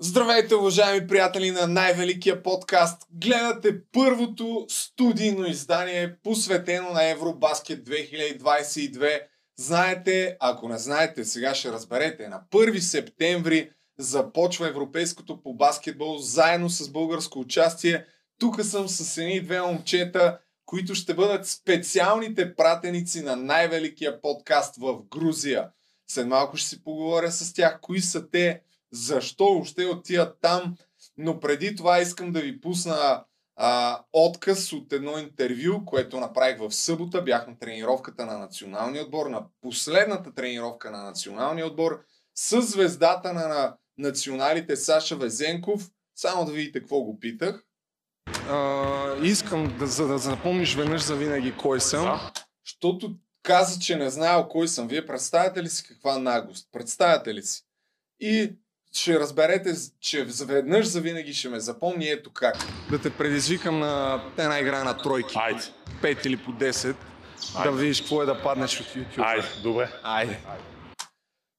Здравейте, уважаеми приятели на най-великия подкаст! Гледате първото студийно издание, посветено на Евробаскет 2022. Знаете, ако не знаете, сега ще разберете. На 1 септември започва Европейското по баскетбол, заедно с българско участие. Тук съм с едни две момчета, които ще бъдат специалните пратеници на най-великия подкаст в Грузия. След малко ще си поговоря с тях, кои са те, защо още отиват там, но преди това искам да ви пусна а, отказ от едно интервю, което направих в събота. Бях на тренировката на националния отбор, на последната тренировка на националния отбор с звездата на, на националите Саша Везенков. Само да видите какво го питах. А, искам да, за да запомниш веднъж за винаги кой съм. Защото каза, че не знаел кой съм. Вие представяте ли си каква наглост? Представяте ли си? И ще разберете, че веднъж за винаги ще ме запомни ето как. Да те предизвикам на една игра на тройки. Айде. 5 или по 10. Айде. Да видиш какво е да паднеш от YouTube. Айде, добре. Айде.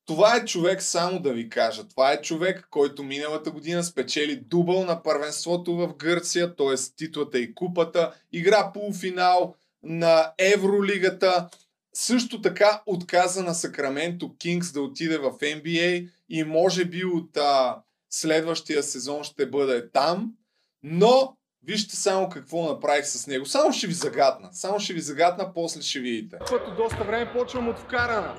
Това е човек, само да ви кажа, това е човек, който миналата година спечели дубъл на първенството в Гърция, т.е. титлата и купата, игра полуфинал на Евролигата, също така отказа на Сакраменто Кингс да отиде в NBA и може би от а, следващия сезон ще бъде там, но вижте само какво направих с него. Само ще ви загадна, само ще ви загадна, после ще видите. Път доста време почвам от вкарана.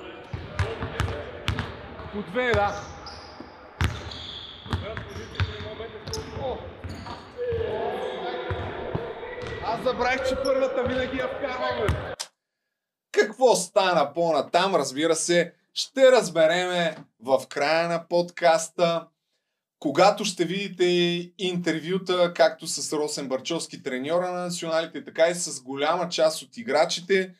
По две, да. Аз забравих, че първата винаги я вкарваме. Какво стана по-натам, разбира се, ще разбереме в края на подкаста, когато ще видите интервюта, както с Росен Барчовски, треньора на националите, така и с голяма част от играчите,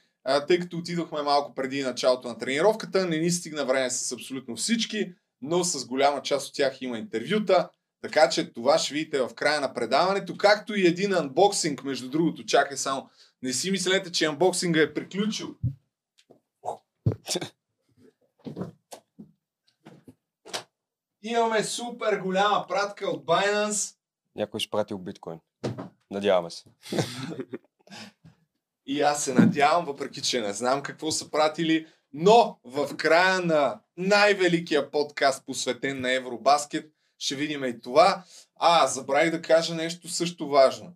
тъй като отидохме малко преди началото на тренировката, не ни стигна време с абсолютно всички, но с голяма част от тях има интервюта, така че това ще видите в края на предаването, както и един анбоксинг, между другото, чакай само, не си мислете, че анбоксинга е приключил. Имаме супер голяма пратка от Binance. Някой ще пратил биткоин. Надяваме се. И аз се надявам, въпреки че не знам какво са пратили, но в края на най-великия подкаст, посветен на Евробаскет, ще видим и това. А, забравих да кажа нещо също важно.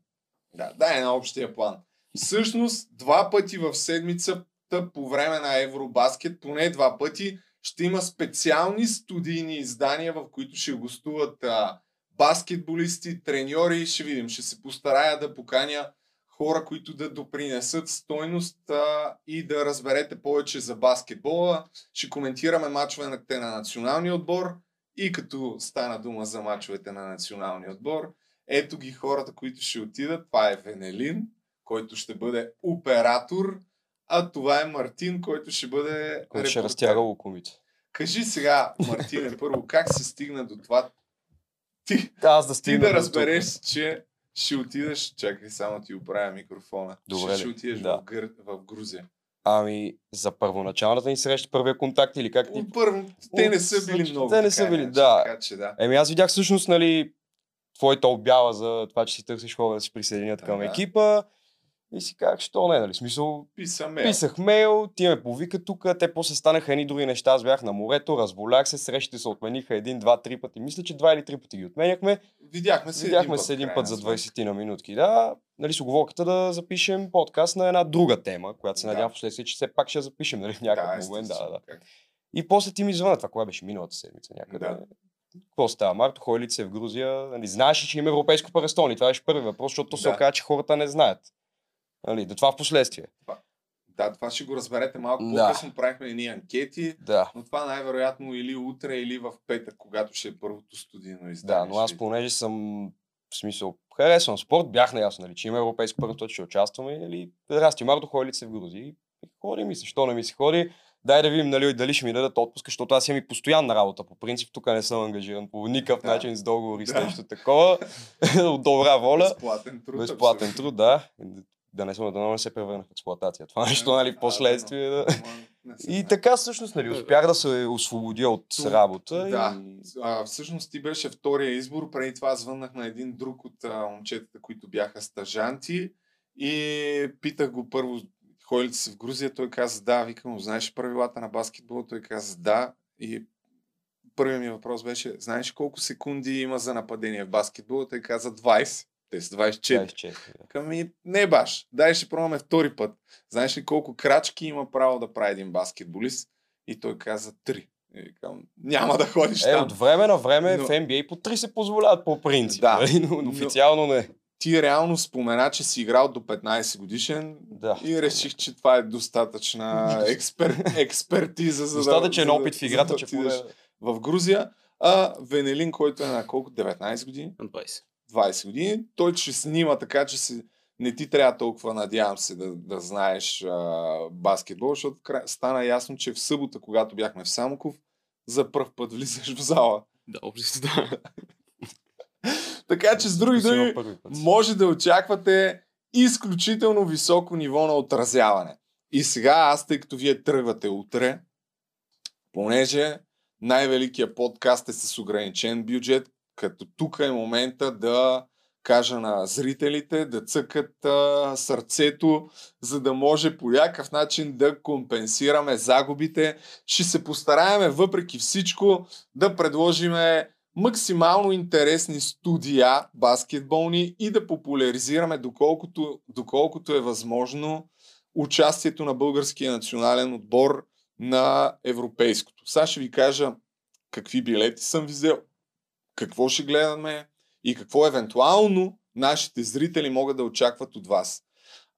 Да, да е на общия план. Всъщност, два пъти в седмицата по време на Евробаскет, поне два пъти, ще има специални студийни издания, в които ще гостуват а, баскетболисти, треньори. Ще видим, ще се постарая да поканя хора, които да допринесат стойност а, и да разберете повече за баскетбола. Ще коментираме мачовете на националния отбор и като стана дума за мачовете на националния отбор, ето ги хората, които ще отидат. Това е Венелин, който ще бъде оператор, а това е Мартин, който ще бъде Който ще репортер. разтяга луковите. Кажи сега, Мартине, първо, как се стигна до това ти, Да, аз да ти да разбереш, тук. че ще отидеш, чакай само ти оправя микрофона, Добре ще ли? отидеш Да. в, Гър... в Грузия. Ами, за първоначалната ни среща, първия контакт или как ти... Първо, те не са били много. те не са били, иначе, да. Така че да. Еми аз видях всъщност, нали, твоята обява за това, че си търсиш хора да се присъединят към екипа. И си казах, що не, нали? Смисъл, Писам мейл. писах мейл, ти ме повика тук, те после станаха едни други неща, аз бях на морето, разболях се, срещите се отмениха един, два, три пъти. Мисля, че два или три пъти ги отменяхме. Видяхме се Видяхме един се един път за крайна 20 на минутки, да. Нали, с оговорката да запишем подкаст на една друга тема, която се Да. надявам в последствие, че все пак ще запишем, нали, в някакъв Да, момент. Да, да. Как? И после ти ми звъна, това кога беше миналата седмица някъде. Да. Какво става? Марто Хойлиц е в Грузия. Нали, знаеш че има европейско престолни? Това беше първи въпрос, защото се Да. оказа, че хората не знаят. Нали, до това в последствие. Да, това ще го разберете малко Да. по-късно. Правихме едни анкети, Да. но това най-вероятно или утре, или в петък, когато ще е първото студийно издание. Да, но аз понеже съм в смисъл, харесвам спорт, бях наясно, нали, че има европейско първенство, ще участваме, нали, расти Марто Хойлиц е в Грузия. И ходи ми се, що не ми се ходи. Дай да видим нали, дали ще ми дадат отпуска, защото аз имам и постоянна работа. По принцип тук не съм ангажиран по никакъв Да. начин с договори с Да. нещо такова. От добра воля. Безплатен труд. Безплатен абсолютно. труд, да. Да не, да не се превърне в експлуатация. Това нещо, нали, в последствие. Да... И така всъщност, нали, успях да се освободя от работа. Да. И... А, всъщност ти беше втория избор. Преди това звъннах на един друг от а, момчетата, които бяха стажанти и питах го първо, ходи ли си в Грузия? Той каза да. Викам, знаеш правилата на баскетбол? Той каза да. И първият ми въпрос беше, знаеш колко секунди има за нападение в баскетбол? Той каза 20. Те са 24. 24, да. Ками, не баш. Дай ще пробваме втори път. Знаеш ли колко крачки има право да прави един баскетболист? И той каза три. И викам, няма да ходиш Е, там. от време на време Но- в NBA по 3 се позволяват по принцип, Да. нали? но, но официално не. Ти реално спомена, че си играл до 15 годишен Да. и реших, че това е достатъчна експер... експертиза, за Достатъчен да, опит в играта, за да че поне... в Грузия. А Венелин, който е на колко? 19 години? На 20. 20 години. Той ще снима така, че си, не ти трябва толкова, надявам се, да, да знаеш а, баскетбол, защото стана ясно, че в събота, когато бяхме в Самоков, за първ път влизаш в зала. Да, общо да. Така че с други думи, може да очаквате изключително високо ниво на отразяване. И сега аз, тъй като вие тръгвате утре, понеже най-великият подкаст е с ограничен бюджет, като тук е момента да кажа на зрителите да цъкат а, сърцето, за да може по някакъв начин да компенсираме загубите. Ще се постараеме въпреки всичко да предложиме максимално интересни студия баскетболни и да популяризираме доколкото, доколкото е възможно участието на българския национален отбор на европейското. Сега ще ви кажа какви билети съм взел, какво ще гледаме и какво евентуално нашите зрители могат да очакват от вас.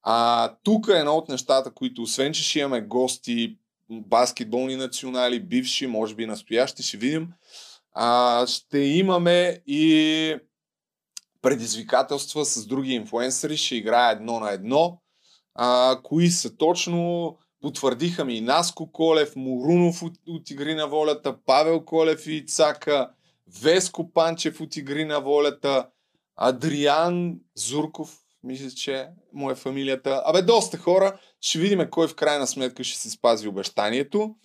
А тук е едно от нещата, които освен, че ще имаме гости, баскетболни национали, бивши, може би настоящи, ще видим, а, ще имаме и предизвикателства с други инфуенсъри, ще играя едно на едно. А, кои са точно? Потвърдиха ми Наско Колев, Морунов от, от Игри на волята, Павел Колев и Цака, Веско Панчев от Игри на волята, Адриан Зурков, мисля, че му е фамилията. Абе, доста хора. Ще видим кой в крайна сметка ще си спази обещанието.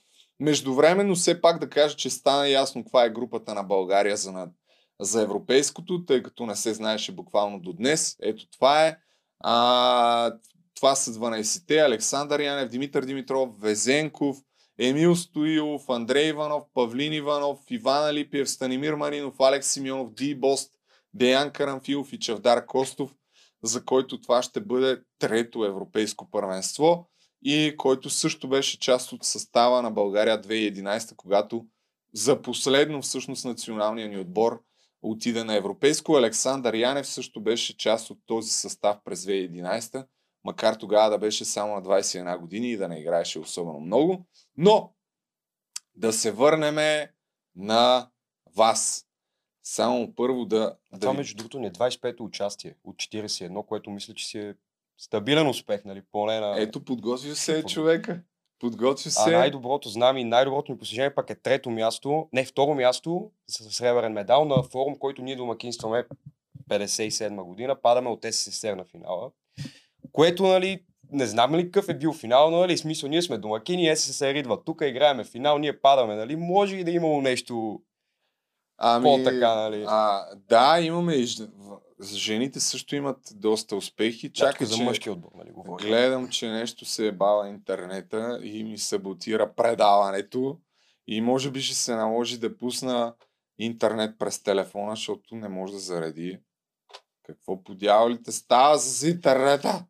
Междувременно все пак да кажа, че стана ясно каква е групата на България за, на, за европейското, тъй като не се знаеше буквално до днес. Ето това е. А, това са 12-те. Александър Янев, Димитър Димитров, Везенков, Емил Стоилов, Андрей Иванов, Павлин Иванов, Иван Алипиев, Станимир Маринов, Алекс Симеонов, Ди Бост, Деян Карамфилов и Чавдар Костов, за който това ще бъде трето европейско първенство и който също беше част от състава на България 2011, когато за последно всъщност националния ни отбор отиде на европейско. Александър Янев също беше част от този състав през 2011, макар тогава да беше само на 21 години и да не играеше особено много. Но да се върнем на вас. Само първо да... А да това, ви- между другото, не е 25-то участие от 41, което мисля, че си е стабилен успех, нали? Поне на... Ето, подготвил се Какво? човека. Подготвил А се. най-доброто знам и най-доброто ми постижение пак е трето място, не второ място, с сребърен медал на форум, който ние домакинстваме 57 година. Падаме от СССР на финала. Което, нали, не знам ли какъв е бил финал, но, нали, смисъл, ние сме домакини, СССР идва тук, играеме финал, ние падаме, нали, може и да е имало нещо Ами, по-така, нали. А, да, имаме и жените също имат доста успехи. Чакай за мъжки отбор, нали, говоря. гледам, че нещо се е бава интернета и ми саботира предаването. И може би ще се наложи да пусна интернет през телефона, защото не може да зареди. Какво по дяволите става с интернета?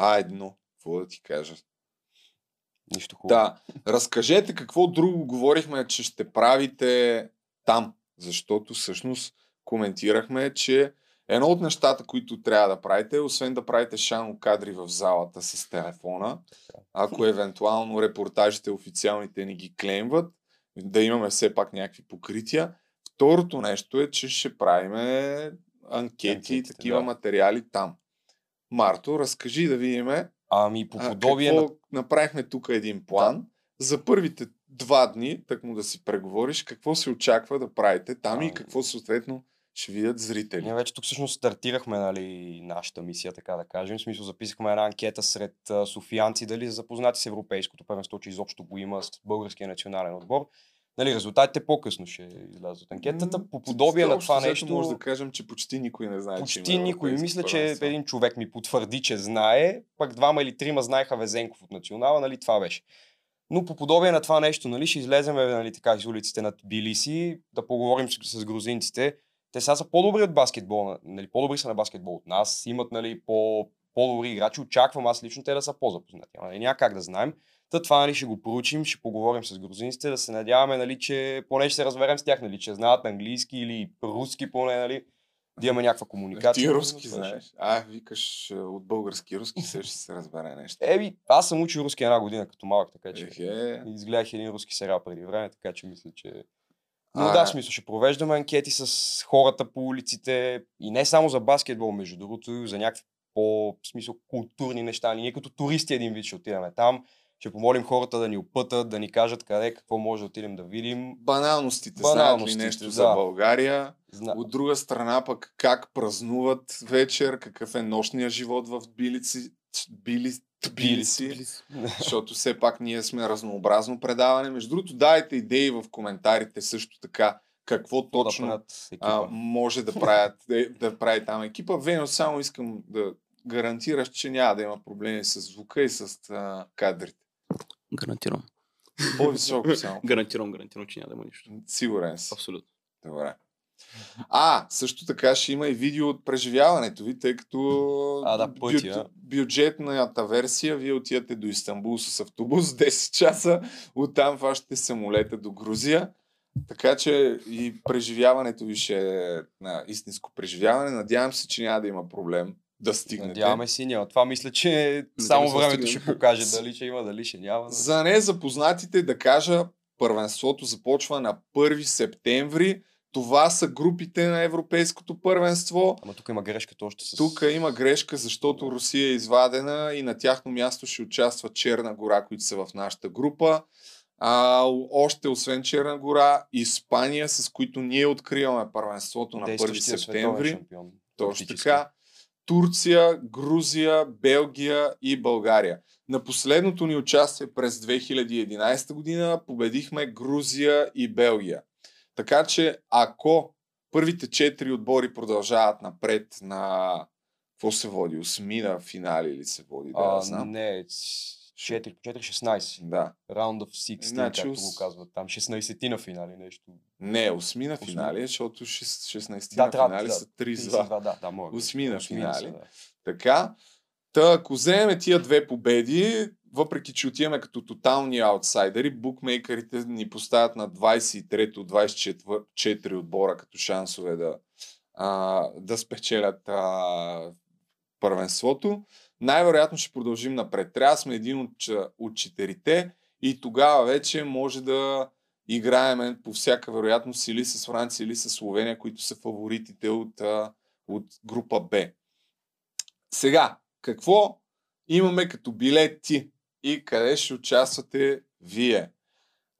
А, едно. Какво да ти кажа? Нищо хубаво. Да, разкажете какво друго говорихме, че ще правите там. Защото всъщност коментирахме, че едно от нещата, които трябва да правите, освен да правите шано кадри в залата с телефона, ако евентуално репортажите официалните ни ги клеймват, да имаме все пак някакви покрития. Второто нещо е, че ще правиме анкети и такива да. материали там. Марто, разкажи да видиме Ами по а, подобие какво на... направихме тук един план. За първите два дни, так му да си преговориш, какво се очаква да правите там и Ами. какво съответно ще видят зрители. Ние вече тук всъщност стартирахме нали, нашата мисия, така да кажем. В смисъл записахме една анкета сред а, софиянци, дали са запознати с европейското първенство, че изобщо го има с българския национален отбор. Нали, резултатите по-късно ще излязат от анкетата. По подобие на това нещо, Може да кажем, че почти никой не знае, че почти има никой. Мисля, че един човек ми потвърди, че знае, пък двама или трима знаеха Везенков от национала, нали, това беше. Но по подобие на това нещо, нали, ще излезем нали, така, из улиците на Тбилиси, да поговорим с, с грузинците. Те сега са по-добри от баскетбол, нали, по-добри са на баскетбол от нас, имат нали, по, по-добри играчи. Очаквам аз лично те да са по-запознати. Нали, няма как да знаем. Та това нали, ще го проучим, ще поговорим с грузинците, да се надяваме, нали, че поне ще се разберем с тях, нали, че знаят английски или руски поне, нали, да имаме някаква комуникация. Ти руски знаеш. А, викаш а, от български руски, се ще се разбере нещо. Еми, аз съм учил руски една година като малък, така че Ехе. изгледах един руски сериал преди време, така че мисля, че... Но А, да, в смисъл, ще провеждаме анкети с хората по улиците и не само за баскетбол, между другото, и за някакви по смисъл културни неща. Ние като туристи един вид ще отидем там, ще помолим хората да ни опътат, да ни кажат къде, какво може да отидем да видим. Баналностите, Баналностите, знаят ли нещо да. за България? Зна... От друга страна пък как празнуват вечер, какъв е нощния живот в Билици, Били, Тбилиси, защото все пак ние сме разнообразно предаване. Между другото, дайте идеи в коментарите също така какво да точно екипа. а, може да, правят, да, да прави там екипа. Вено, само искам да гарантираш, че няма да има проблеми с звука и с а, кадрите. Гарантирам. По-високо само. Гарантирам, гарантирам, че няма да има нищо. Сигурен си. Абсолютно. Добре. А, също така ще има и видео от преживяването ви, тъй като А, да, пътя. бюджетната версия, вие отивате до Истанбул с автобус 10 часа, оттам хващате самолета до Грузия. Така че и преживяването ви ще е на истинско преживяване. Надявам се, че няма да има проблем да стигнете. Надяваме си, няма. Това мисля, че само времето ще покаже дали ще има, дали ще няма. За незапознатите да кажа, първенството започва на 1 септември. Това са групите на Европейското първенство. Ама тук има грешката още с... Тук има грешка, защото Русия е извадена и на тяхно място ще участва Черна гора, които са в нашата група. А, още освен Черна гора, Испания, с които ние откриваме първенството на 1 действащия световен септември. Точно така. Турция, Грузия, Белгия и България. На последното ни участие през 2011 година победихме Грузия и Белгия. Така че ако първите четири отбори продължават напред на какво се води? Осмина финали или се води? Да, А, знам. не, 4 по 4, 16. Да. Round of 16, Значи както го казват там. 16 на финали, нещо. Не, осмина Осми. финали, защото 16 Да, на трябва, финали да, са 32. 32, да, да, може. Осмина Осмина са, финали. да. Така, та ако вземем тия две победи, въпреки че отиваме като тотални аутсайдери, букмейкерите ни поставят на 23-то, 24 отбора като шансове да, а, да спечелят а, първенството. Най-вероятно ще продължим напред. Трябва да сме един от, от четирите и тогава вече може да играеме по всяка вероятност или с Франция, или с Словения, които са фаворитите от, от група Б. Сега, какво имаме като билети и къде ще участвате вие?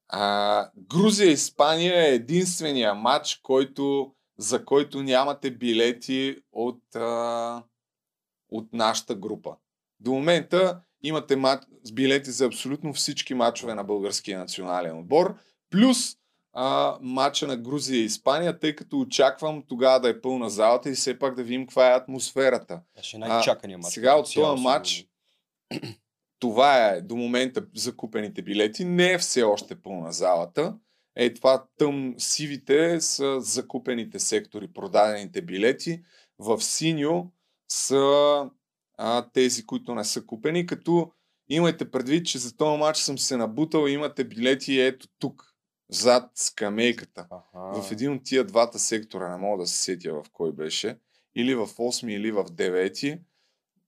А, Грузия Испания е единствения матч, който, за който нямате билети от, а, от нашата група. До момента имате мат, с билети за абсолютно всички матчове на българския национален отбор, плюс а, матча на Грузия и Испания, тъй като очаквам тогава да е пълна залата и все пак да видим каква е атмосферата. Ще най-чакания матч. Сега от този матч, това е до момента закупените билети. Не е все още пълна залата. Е, това тъм сивите са закупените сектори, продадените билети. В синьо са а, тези, които не са купени, като имайте предвид, че за този матч съм се набутал и имате билети ето тук, зад скамейката. Аха. В един от тия двата сектора, не мога да се сетя в кой беше, или в 8 или в 9,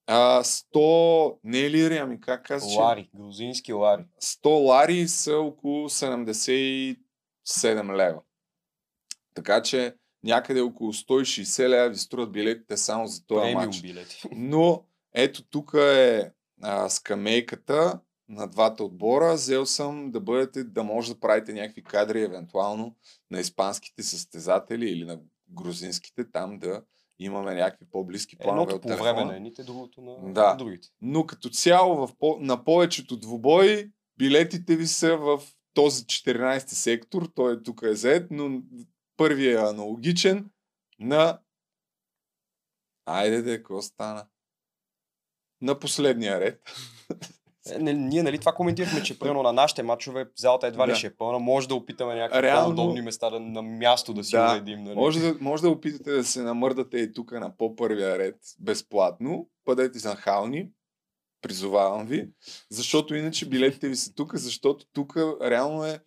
а, 100, не е лири, ами как казваш? Лари, грузински лари. 100 лари са около 77 лева. Така че някъде около 160 лева ви струват билетите само за този Премиум матч. билети. Но ето тук е а, скамейката на двата отбора. Взел съм да бъдете, да може да правите някакви кадри, евентуално на испанските състезатели или на грузинските, там да имаме някакви по-близки планове Едното от по време на едните, другото на Да. другите. Но като цяло в по- на повечето двубои билетите ви са в този 14 сектор, той е тук е зает, но първият е аналогичен на Айде де, какво стана? На последния ред. Е, не, ние нали това коментирахме, че примерно на нашите матчове залата едва ли Да. ще е пълна. Може да опитаме някакви Реално- по-удобни места да, на място да си Да. уредим. Нали? Може да, може да опитате да се намърдате и тук на по-първия ред безплатно. Бъдете нахални. Призовавам ви. Защото иначе билетите ви са тук, защото тук реално е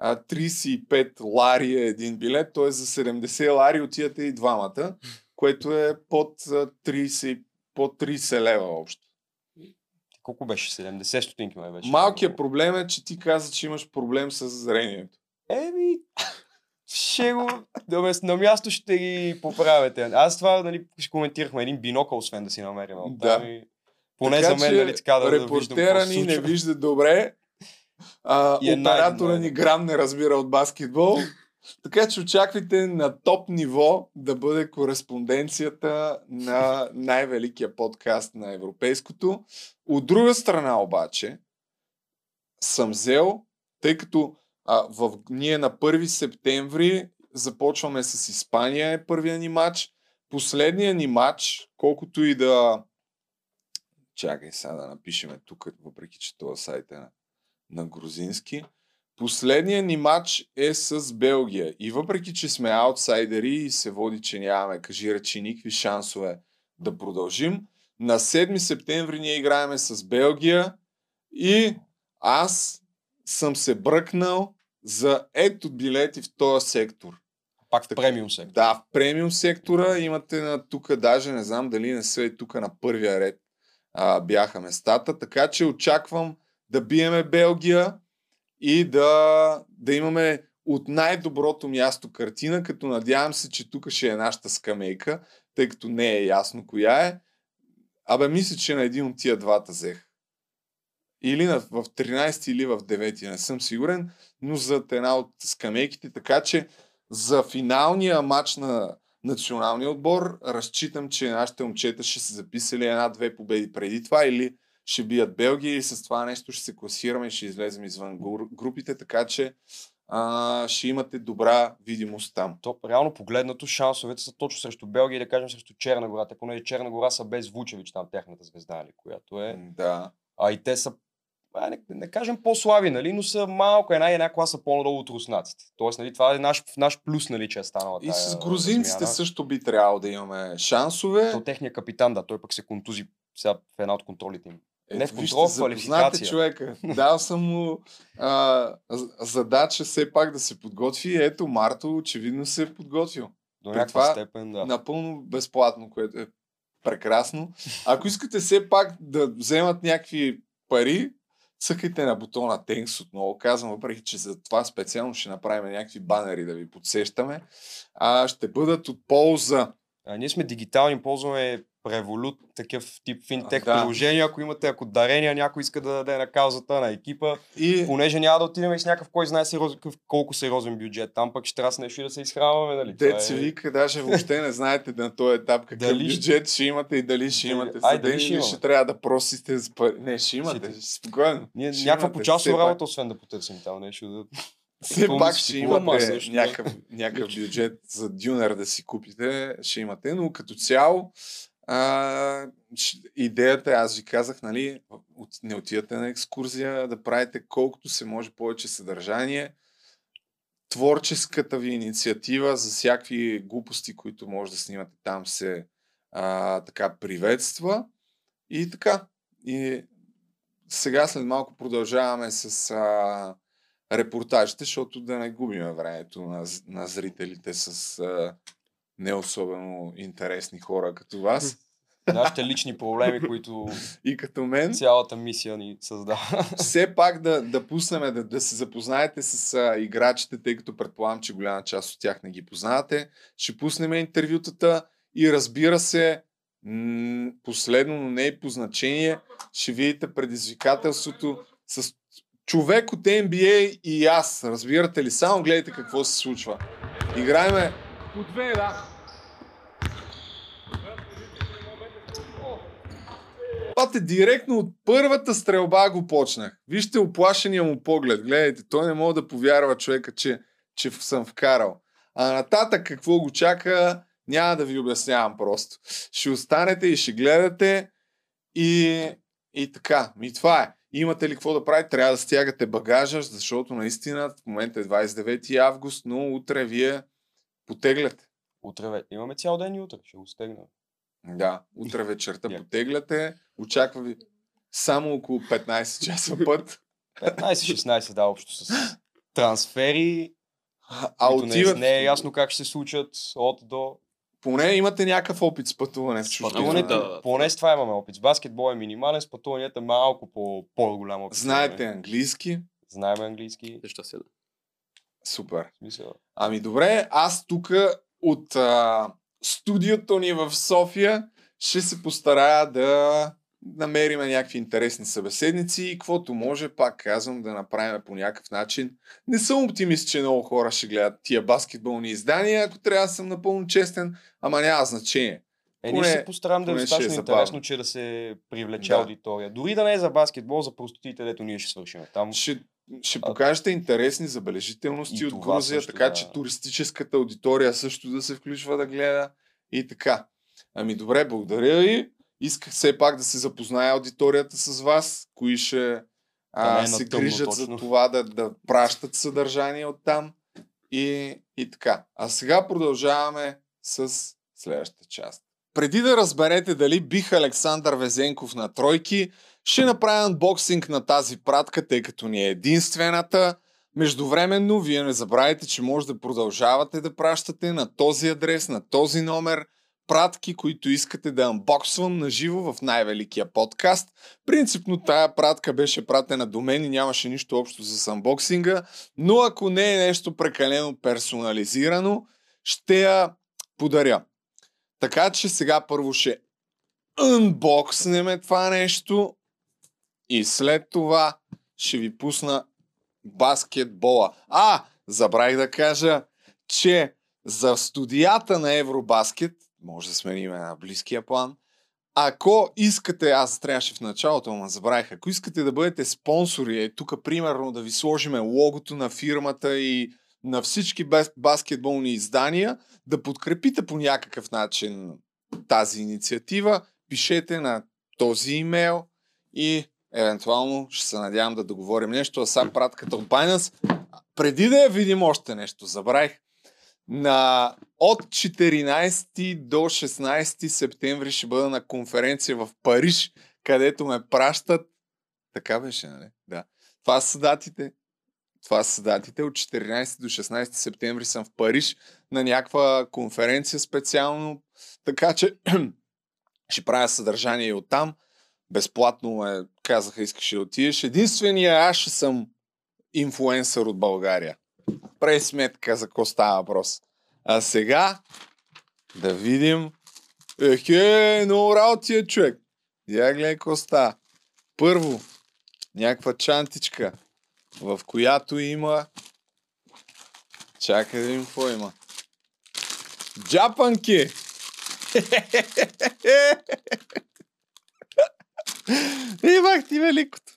35 лари е един билет, т.е. за 70 лари отивате и двамата, което е под а, 30, под 30 лева общо. Колко беше? 70 стотинки май беше. Малкият проблем е, че ти каза, че имаш проблем с зрението. Еми, ще го... Да ме, на място ще ги поправяте. Аз това, нали, ще коментирахме един бинокъл, освен да си намерим. Да. там и Поне Така за мен, нали, така да, да виждам репортера какво се ни не вижда добре. А, е оператора най- ни грам не разбира от баскетбол. Така че очаквайте на топ ниво да бъде кореспонденцията на най-великия подкаст на европейското. От друга страна обаче съм взел, тъй като а, в, ние на 1 септември започваме с Испания е първия ни матч. Последният ни матч, колкото и да Чакай сега да напишеме тук, въпреки че това сайт е на, на грузински. Последният ни матч е с Белгия. И въпреки, че сме аутсайдери и се води, че нямаме, кажи речи, никакви шансове да продължим, на 7 септември ние играеме с Белгия и аз съм се бръкнал за ето билети в този сектор. Пак в премиум сектор. Да, в премиум сектора имате на тук, даже не знам дали не са и тук на първия ред а, бяха местата, така че очаквам да биеме Белгия и да, да имаме от най-доброто място картина, като надявам се, че тук ще е нашата скамейка, тъй като не е ясно коя е. Абе, мисля, че на един от тия двата взех. Или на, в 13 или в 9, не съм сигурен, но зад една от скамейките, така че за финалния матч на националния отбор разчитам, че нашите момчета ще се записали една-две победи преди това или ще бият Белгия и с това нещо ще се класираме и ще излезем извън гру- групите, така че а, ще имате добра видимост там. То, реално погледнато, шансовете са точно срещу Белгия и да кажем срещу Черна гора. Те, понеже Черна гора са без Вучевич, там тяхната звезда, нали, която е. Да. А и те са, а, не, не кажем по-слаби, нали, но са малко една и една класа по-надолу от руснаците. Тоест, нали, това е наш, наш плюс, нали, че е станала И с грузинците размяна. също би трябвало да имаме шансове. То техният капитан, да, той пък се контузи сега в една от контролите им. Не в контрол, вижте, квалификация. човека. Дал съм му а, задача все пак да се подготви. Ето, Марто очевидно се е подготвил. До някаква това степен, да. Напълно безплатно, което е прекрасно. Ако искате все пак да вземат някакви пари, цъкайте на бутона Thanks отново. Казвам, въпреки че за това специално ще направим някакви банери да ви подсещаме. А, ще бъдат от полза. А, ние сме дигитални, ползваме Revolut, такъв тип финтех Да. приложения. Ако имате, ако дарения някой иска да даде на каузата на екипа, И понеже няма да отидем и с някакъв, кой знае сериоз, какъв, колко сериозен бюджет. Там пък ще трябва с нещо и да се изхранваме, нали? Дет се вика, даже въобще не знаете на този етап какъв Дали бюджет ще имате и дали ще Дали- имате. Ай, Съден дали ще имаме? ще трябва да просите за пари. Не, ще имате. Ще- Спокойно. Ние Ще някаква почасова работа, освен да потърсим там нещо. Да... Все пак ще имате някакъв, някакъв бюджет за дюнер да си купите, ще имате, но като цяло а, идеята аз ви казах, нали, от, не отивате на екскурзия, да правите колкото се може повече съдържание. Творческата ви инициатива за всякакви глупости, които може да снимате там се а, така приветства. И така. И сега след малко продължаваме с а, репортажите, защото да не губим времето на, на зрителите с а, не особено интересни хора като вас Нашите лични проблеми, които и като мен. цялата мисия ни създава. Все пак да, да пуснем, да, да се запознаете с а, играчите, тъй като предполагам, че голяма част от тях не ги познавате. Ще пуснем интервютата и разбира се, м- последно, но не и по значение, ще видите предизвикателството с човек от NBA и аз. Разбирате ли? Само гледайте какво се случва. Играеме По две, да. Пате, директно от първата стрелба го почнах. Вижте оплашения му поглед. Гледайте, той не мога да повярва човека, че, че съм вкарал. А нататък какво го чака, няма да ви обяснявам просто. Ще останете и ще гледате и, и така. И това е. Имате ли какво да правите? Трябва да стягате багажа, защото наистина в момента е 29 август, но утре вие потегляте. Утре ве- имаме цял ден и утре, ще го стегнем. Да, утре вечерта потегляте. Очаква ви само около 15 часа път. 15-16 да, общо с трансфери, А не, отиват, не е ясно как ще се случат от до. поне имате някакъв опит с пътуване с. Пътуването, да. поне с това имаме опит. С баскетбол е минимален, с пътуванията е малко по, по-голям опит. Знаете английски? Знаем английски. Защо се да? Супер. Смисъл. Ами добре, аз тук от а, студиото ни в София ще се постарая да намерим някакви интересни събеседници и каквото може, пак казвам, да направим по някакъв начин. Не съм оптимист, че много хора ще гледат тия баскетболни издания, ако трябва да съм напълно честен, ама няма значение. Е, ние ще се постараем да е достатъчно интересно, че да се привлече Да. аудитория. Дори да не е за баскетбол, за простотите, дето ние ще свършим. Там Ще, ще покажете интересни забележителности И от Грузия, също, така да. че туристическата аудитория също да се включва да гледа и така. Ами добре, благодаря ви. Исках все пак да се запознае аудиторията с вас, кои ще Да а, е се тъмно грижат за точно. това да, да пращат съдържание от там и, и така. А сега продължаваме с следващата част. Преди да разберете дали бих Александър Везенков на тройки, ще направя анбоксинг на тази пратка, тъй като ни е единствената. Междувременно, вие не забравяйте, че може да продължавате да пращате на този адрес, на този номер, пратки, които искате да анбоксвам на живо в най-великия подкаст. Принципно тая пратка беше пратена до мен и нямаше нищо общо с анбоксинга, но ако не е нещо прекалено персонализирано, ще я подаря. Така че сега първо ще анбокснеме това нещо и след това ще ви пусна баскетбола. А, забравих да кажа, че за студията на Евробаскет, може да сменим на близкия план, ако искате, аз трябваше в началото, ама забравих, ако искате да бъдете спонсори, е тук примерно да ви сложиме логото на фирмата и на всички бас- баскетболни издания, да подкрепите по някакъв начин тази инициатива, пишете на този имейл и евентуално ще се надявам да договорим нещо, а сам пратката от Binance. Преди да я видим още нещо, забравих. На, от 14 до 16 септември ще бъда на конференция в Париж, където ме пращат. Така беше, нали? Да. Това са датите. Това са датите. От 14 до 16 септември съм в Париж на някаква конференция специално. Така че ще правя съдържание и оттам. Безплатно ме казаха, искаш да отидеш. Единствения аз ще съм инфуенсър от България. Прави сметка за какво става въпрос. А сега да видим. Ехе, много работи е човек. Я гледай какво става. Първо, някаква чантичка, в която има... Чакай да видим какво има. Джапанки! Имах ти великото.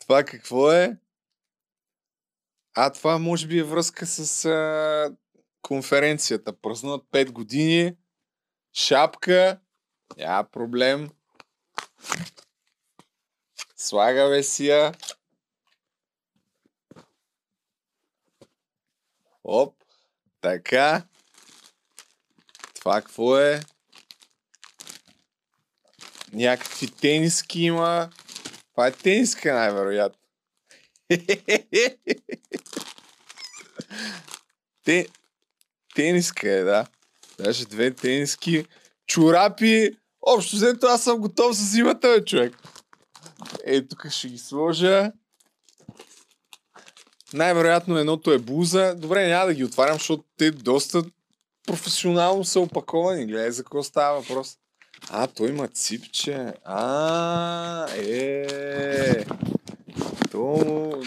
Това какво е? А, това може би е връзка с а, конференцията. Празнуват 5 години. Шапка. Няма проблем. Слагаме си я. Оп. Така. Това какво е? Някакви тениски има. Това е тениска най-вероятно. Те... Тениска е, да. Даже две тениски. Чорапи. Общо взето аз съм готов за зимата, бе, човек. Ей, тук ще ги сложа. Най-вероятно едното е блуза. Добре, няма да ги отварям, защото те доста професионално са опаковани. Гледай за какво става въпрос. А, той има ципче. А, е. То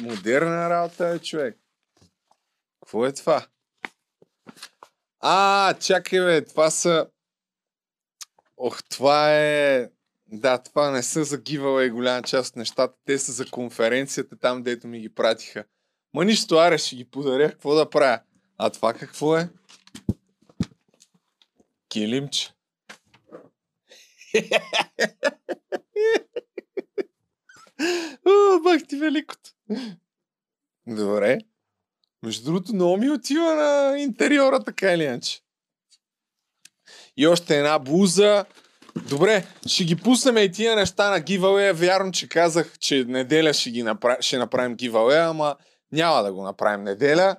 модерна работа е, човек. Какво е това? А, чакай бе, това са... Ох, това е... Да, това не са за giveaway голяма част от нещата. Те са за конференцията там, дето ми ги пратиха. Ма нищо, аре, ще ги подаря. Какво да правя? А това какво е? Килимче. Бах ти великото. Добре. Между другото, много ми отива на интериора, така или иначе. И още една блуза. Добре, ще ги пуснем и тия неща на giveaway. Вярно, че казах, че неделя ще, ги направ... ще направим giveaway, ама няма да го направим неделя.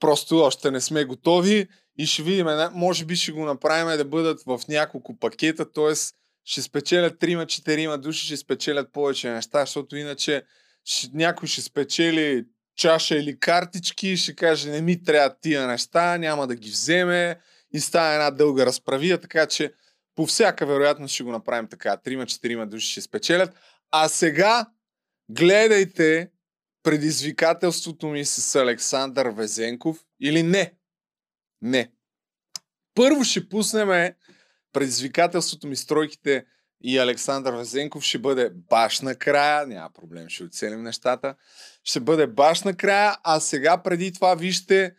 Просто още не сме готови и ще видим. Може би ще го направим да бъдат в няколко пакета, т.е. ще спечелят 3-4 души, ще спечелят повече неща, защото иначе ще, някой ще спечели чаша или картички ще каже не ми трябва тия неща, няма да ги вземе и става една дълга разправия, така че по всяка вероятност ще го направим така. 3-4 души ще спечелят. А сега гледайте предизвикателството ми с Александър Везенков или не. Не. Първо ще пуснем предизвикателството ми с тройките и Александър Везенков ще бъде баш накрая. Няма проблем, ще оцелим нещата. Ще бъде баш накрая, а сега преди това вижте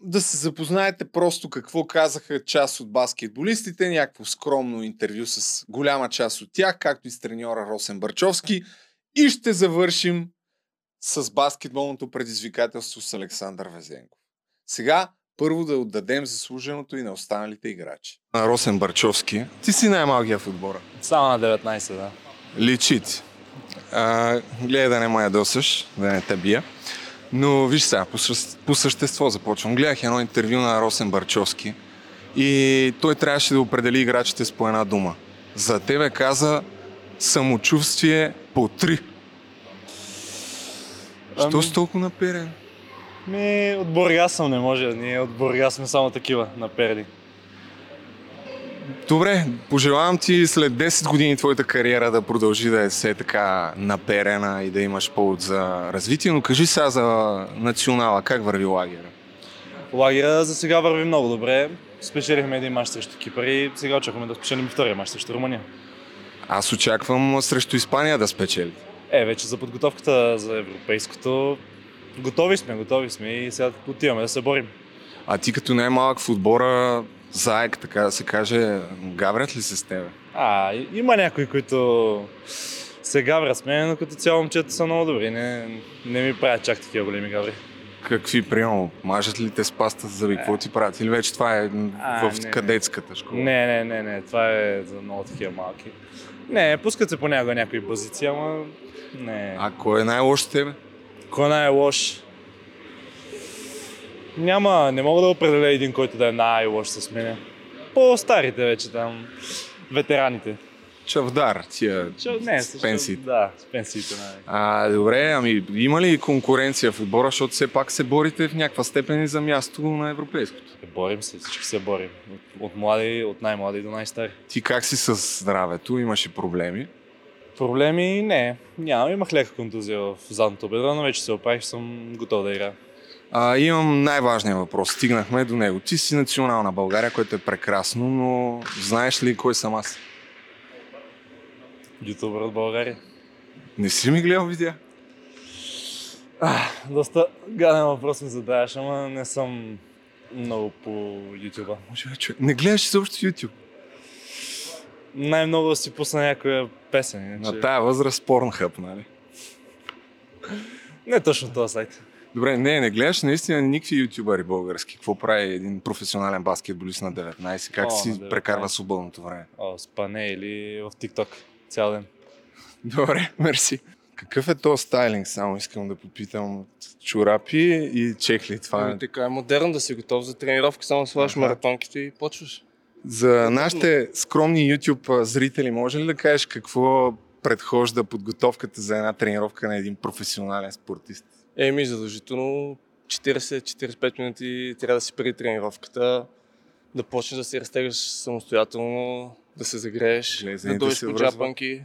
да се запознаете просто какво казаха част от баскетболистите, някакво скромно интервю с голяма част от тях, както и с треньора Росен Барчовски. И ще завършим с баскетболното предизвикателство с Александър Везенков. Сега първо да отдадем заслуженото и на останалите играчи. На Росен Барчовски. Ти си най-малкия в отбора. Само на 19, да. Личи ти. А, гледай да не ме ядосаш, да не те бия. Но виж сега, по, същ- по същество започвам. Гледах едно интервю на Росен Барчовски и той трябваше да определи играчите с по една дума. За тебе каза самочувствие по три. Що Ами- си толкова наперен? Ми, от Бургас съм, не може. Ние от Бургас сме само такива, наперли. Добре, пожелавам ти след 10 години твоята кариера да продължи да е все така наперена и да имаш повод за развитие, но кажи сега за национала, как върви лагера? Лагера за сега върви много добре. Спечелихме един мач срещу Кипър и сега очакваме да спечелим втория мач срещу Румъния. Аз очаквам срещу Испания да спечели. Е, вече за подготовката за европейското готови сме, готови сме и сега отиваме да се борим. А ти като най-малък в отбора, заек, така да се каже, гаврят ли се с тебе? А, има някои, които се гаврят с мен, но като цяло момчета са много добри. Не, не ми правят чак такива големи гаври. Какви, приемо, мажат ли те с паста за? Какво ти правят? Или вече това е А, в не, кадетската школа? Не, не, не, не, това е за много такива малки. Не, пускат се понякога някои базици, ама не. А кой е най-лош с тебе? Кой най-лош? Няма, не мога да определя един, който да е най-лош с мене. По-старите вече там, ветераните. Чавдар, тия Че, не, с пенсиите. Да, с пенсиите. Най- А, добре, ами има ли конкуренция в отбора, защото все пак се борите в някаква степен и за място на европейското? Борим се, всички се борим. От, от млади, от най-млади до най-стари. Ти как си с здравето? Имаше проблеми? Проблеми не. Нямам. Имах лека контузия в задното бедро, но вече се оправих, съм готов да играя. А, имам най-важния въпрос. Стигнахме до него. Ти си национална България, което е прекрасно, но знаеш ли кой съм аз? Ютубър от България. Не си ми гледал видео? Доста гаден въпрос ми задаваш, ама не съм много по Ютуба. Не гледаш ли също YouTube? Най-много да си пусна някоя песен. На Иначе... тая възраст Pornhub, нали? Не точно този сайт. Добре, не, не гледаш наистина никакви ютубъри български. Какво прави един професионален баскетболист на 19? Как О, си на 19. прекарва свободното време? О, спане или в TikTok цял ден. Добре, мерси. Какъв е то стайлинг? Само искам да попитам. Чорапи и чехли. Това е. Ами така е модерно да си готов за тренировка, само слагаш маратонките и почваш. За нашите скромни YouTube зрители, може ли да кажеш какво предхожда подготовката за една тренировка на един професионален спортист? Еми, задължително 40-45 минути трябва да си преди тренировката, да почнеш да се разтегаш самостоятелно, да се загрееш, Глезените да дойдеш по джапанки.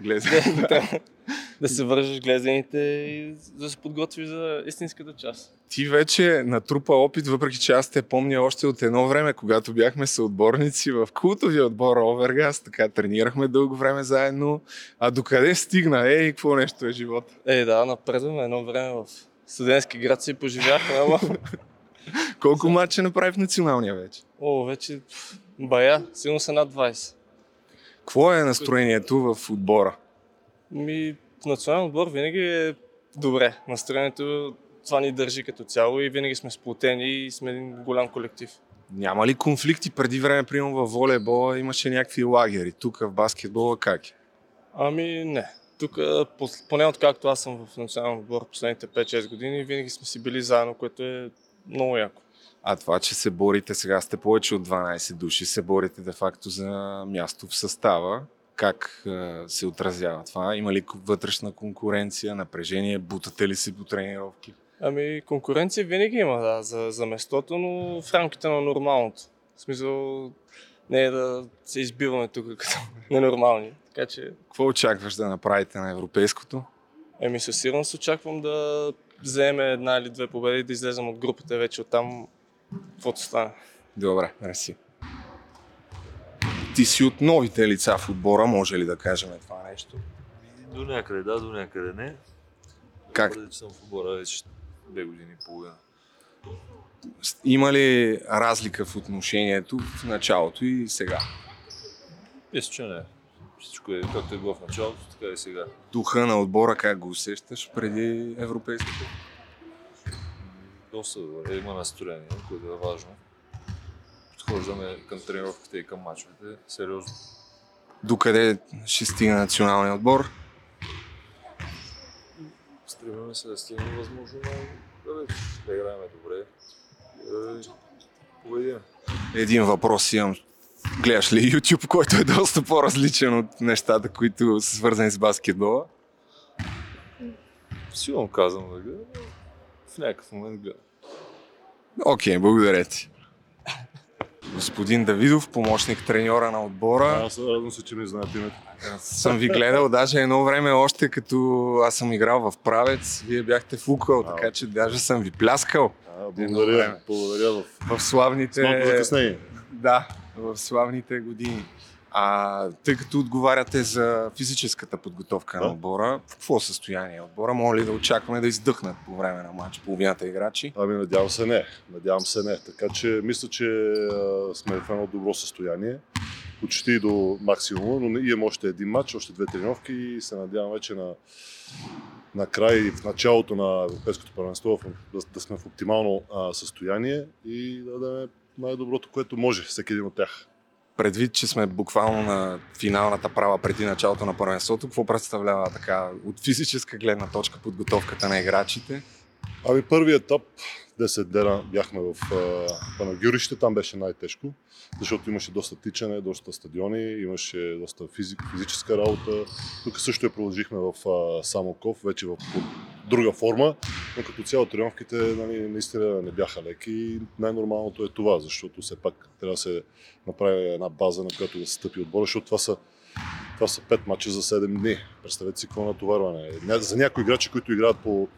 Гледай. да се вържеш глезените и да се подготвиш за истинската част. Ти вече натрупа опит, въпреки че аз те помня още от едно време, когато бяхме съотборници в култовия отбор Овергас, така тренирахме дълго време заедно. А докъде стигна? Ей, какво нещо е живот? Е, да, напредваме едно време в студентски град си поживяхме, ама... Колко матча направи в националния вече? О, вече бая, сигурно са над 20. Какво е настроението в отбора? Ми, национален отбор винаги е добре. Настроението това ни държи като цяло и винаги сме сплотени и сме един голям колектив. Няма ли конфликти преди време, примерно във волейбола имаше някакви лагери? Тук в баскетбола как е? Ами не. Тук, поне откакто аз съм в национален отбор последните 5-6 години, винаги сме си били заедно, което е много яко. А това, че се борите, сега сте повече от 12 души, се борите де-факто за място в състава. Как се отразява това? Има ли вътрешна конкуренция, напрежение, бутате ли се по тренировки? Ами, конкуренция винаги има, да, за, за местото, но в рамките на нормалното. В смисъл, не е да се избиваме тук като ненормални. Така че, Какво очакваш да направите на европейското? еми, със сигурност очаквам да вземе една или две победи и да излезем от групата вече оттам, каквото стане. Добре, мерси. Ти си от новите лица в отбора, може ли да кажем това нещо? До някъде да, до някъде не. Как? Преди, че съм в отбора вече две години и половина. Има ли разлика в отношението в началото и сега? Мисля, че не. Всичко е както е било в началото, така и сега. Духа на отбора как го усещаш преди европейското? Доста добре. Има настроение, което е важно. Подхождаме към тренировките и към мачовете. Сериозно. Докъде ще стигне националния отбор? Стремиме се да стигнем възможно най-далеч. Да играем добре. И да победим. Един въпрос имам. Гледаш ли YouTube, който е доста по-различен от нещата, които са свързани с баскетбола? Силно казвам да гледам, но в някакъв момент гледам. Окей, благодаря ти. Господин Давидов, помощник треньора на отбора. Аз радвам се, че ми знаете името. Съм ви гледал даже едно време още като аз съм играл в правец, вие бяхте в укъл, така че даже съм ви пляскал А, благодаря, благодаря в в славните... малко закъснение. Да, в славните години. А тъй като отговаряте за физическата подготовка на Да. отбора, в какво състояние е отбора? Моля ли да очакваме да издъхнат по време на матч половината играчи? Ами надявам се не. Надявам се не. Така че мисля, че а, сме в едно добро състояние. Почти до максимума, но имам още един матч, още две тренировки и се надявам вече на, на край и в началото на Европейското първенство да, да сме в оптимално а, състояние и да дадем най-доброто, което може всеки един от тях. Предвид, че сме буквално на финалната права преди началото на първенството, какво представлява така от физическа гледна точка подготовката на играчите? Ами първият етап, 10 дена бяхме в Панагюрище, там беше най-тежко, защото имаше доста тичане, доста стадиони, имаше доста физик, физическа работа. Тук също я продължихме в Самоков, вече в друга форма, но като цяло тренировките нали, наистина не бяха леки и най-нормалното е това, защото все пак трябва да се направи една база, на която да се стъпи отбора, защото това са това са 5 мача за 7 дни. Представете си какво натоварване. е. За някои играчи, които играят по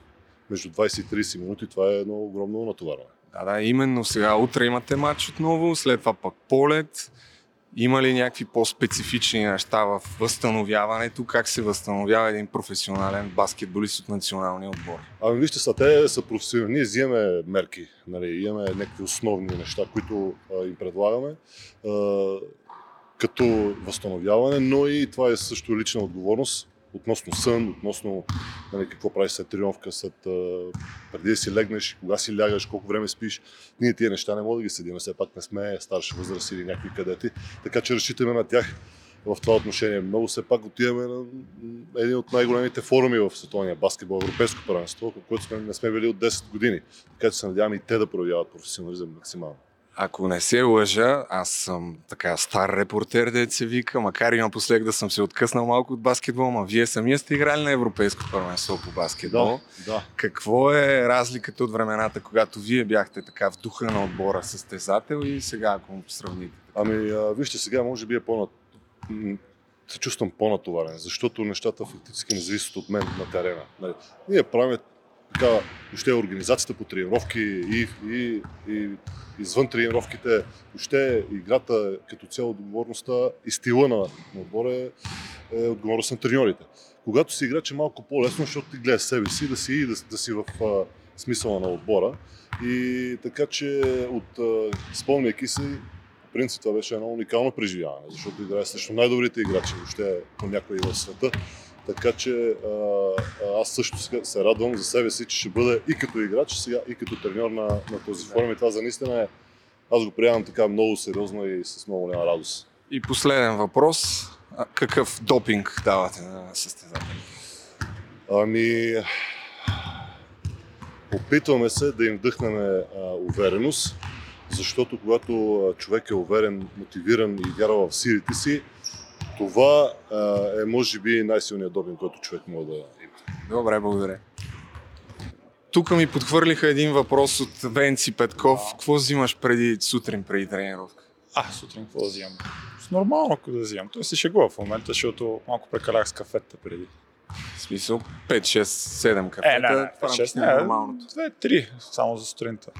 между 20 и 30 минути, това е едно огромно натоварване. Да, да, именно сега утре имате матч отново, след това пък полет. Има ли някакви по-специфични неща в възстановяването? Как се възстановява един професионален баскетболист от националния отбор? Ами вижте са, те са професионални, ние взимаме мерки, нали, имаме някакви основни неща, които а, им предлагаме. А, като възстановяване, но и това е също лична отговорност относно сън, относно нали, какво правиш след тренировка, след, а, преди да си легнеш, кога си лягаш, колко време спиш. Ние тия неща не можем да ги следим, все пак не сме старша възраст или някакви кадети, така че разчитаме на тях в това отношение. Много все пак отиваме на един от най-големите форуми в световния баскетбол, европейско първенство, което сме, не сме били от 10 години. Така че се надяваме и те да проявяват професионализъм максимално. Ако не се лъжа, аз съм така стар репортер, да се вика, макар и напоследък да съм се откъснал малко от баскетбол, но вие самия сте играли на Европейско първенство по баскетбол. Да, да. Какво е разликата от времената, когато вие бяхте така в духа на отбора състезател и сега, ако му сравните? Ами, а, вижте, сега може би е по се чувствам по-натоварен, защото нещата фактически не зависят от мен на терена. Нали, Ние правим така, въобще организацията по тренировки и, и, и извън тренировките, въобще играта като цяло отговорността и стила на, на отбора е, е отговорност на треньорите. Когато си играч е малко по-лесно, защото ти гледаш себе си да си, да, да си в а, смисъла на отбора. И така че от а, спомняйки си, в принцип това беше едно уникално преживяване, защото играе срещу най-добрите играчи въобще понякога и в света. Така че а, аз също се радвам за себе си, че ще бъда и като играч, сега и като треньор на, на този форум. И това за наистина е, аз го приемам така много сериозно и с много голяма радост. И последен въпрос. Какъв допинг давате на състезатели? Ами, опитваме се да им вдъхнем а, увереност, защото когато човек е уверен, мотивиран и вярва в силите си, това а, е може би най-силният допинг, който човек може да има. Добре, благодаря. Тук ми подхвърлиха един въпрос от Венци Петков. Какво взимаш преди сутрин, преди тренировка? А, сутрин какво да взимам? С нормално ако да взимам. Той се шегува в момента, защото малко прекалях с кафета преди. В смисъл 5, 6, 7 кафета. Е, не, не, в рамките 6, на нормалното. Две, три, само за сутринта.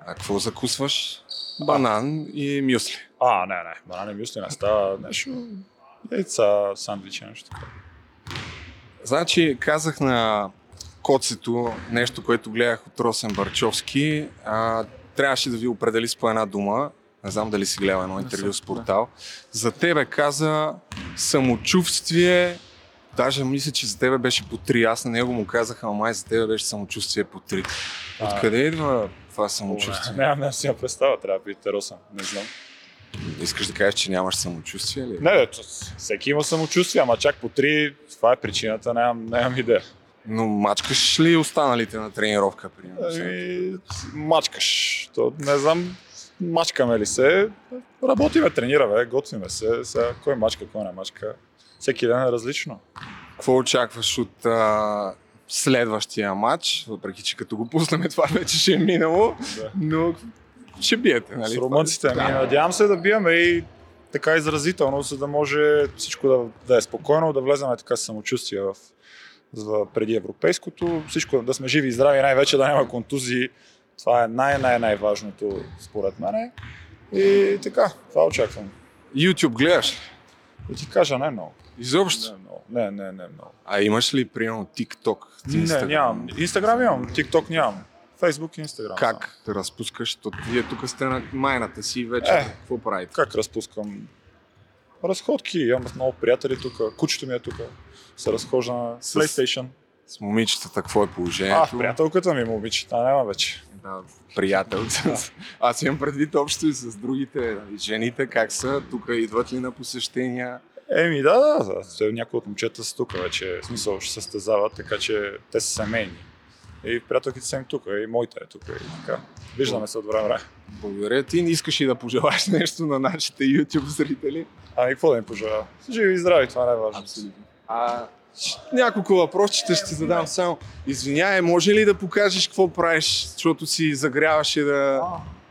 А какво закусваш? Банан и мюсли. А, не, не, банани мюсли не става нещо. Яйца, сандвичи, нещо такова. Значи казах на Коцето нещо, което гледах от Росен Барчовски. А, трябваше да ви определи с по една дума. Не знам дали си гледал едно интервю с портал. За тебе каза самочувствие. Даже мисля, че за тебе беше по три. Аз на него му казах, ама май за тебе беше самочувствие по три. Откъде идва това самочувствие? Нямам да си представа, трябва да питате Росен. Не знам. Искаш да кажеш, че нямаш самочувствие ли? Не, бе, всеки има самочувствие, ама чак по три, това е причината, нямам, нямам идея. Но мачкаш ли останалите на тренировка, примерно? Ами, мачкаш. То, не знам, мачкаме ли се. Работиме, тренираме, готвиме се. Сега, кой мачка, кой не мачка. Всеки ден е различно. Какво очакваш от а, следващия матч? Въпреки, че като го пуснем, това вече ще е минало. Да. Но ще биете, нали? С румънците. Ами, надявам се да биеме и така изразително, за да може всичко да, да е спокойно, да влеземе така с самочувствие в, за, преди европейското. Всичко да сме живи и здрави, най-вече да няма контузии. Това е най-най-най-важното според мен. И така, това очаквам. YouTube гледаш ли? Да ти кажа, не много. Изобщо? Не много. Не, не, не много. А имаш ли, примерно, TikTok? Не, нямам. Инстаграм имам, TikTok нямам. Facebook и Инстаграм. Как да разпускаш? Вие тук сте на майната си вече. Е. Какво правите? Как разпускам? Разходки, имам много приятели тук. Кучето ми е тук. Се разхожда на С- PlayStation. С момичетата, какво е положението? А, приятелката ми момиче, та няма вече. Да, приятел. Аз имам предвид общо и с другите жените, как са, тук идват ли на посещения. Еми, да, да, да. Някои от момчета са тук вече, в смисъл ще състезават, така че те са семейни. И приятелките са им тук, и моите е тук, и така. Виждаме се от време време. Благодаря ти. Не искаш и да пожелаеш нещо на нашите YouTube зрители? Ами, какво да им пожелая? Живи и здрави, това е най-важно. Абсолютно. А, няколко въпросчета ще ти задам само. Извинявай, може ли да покажеш какво правиш, защото си загряваше да...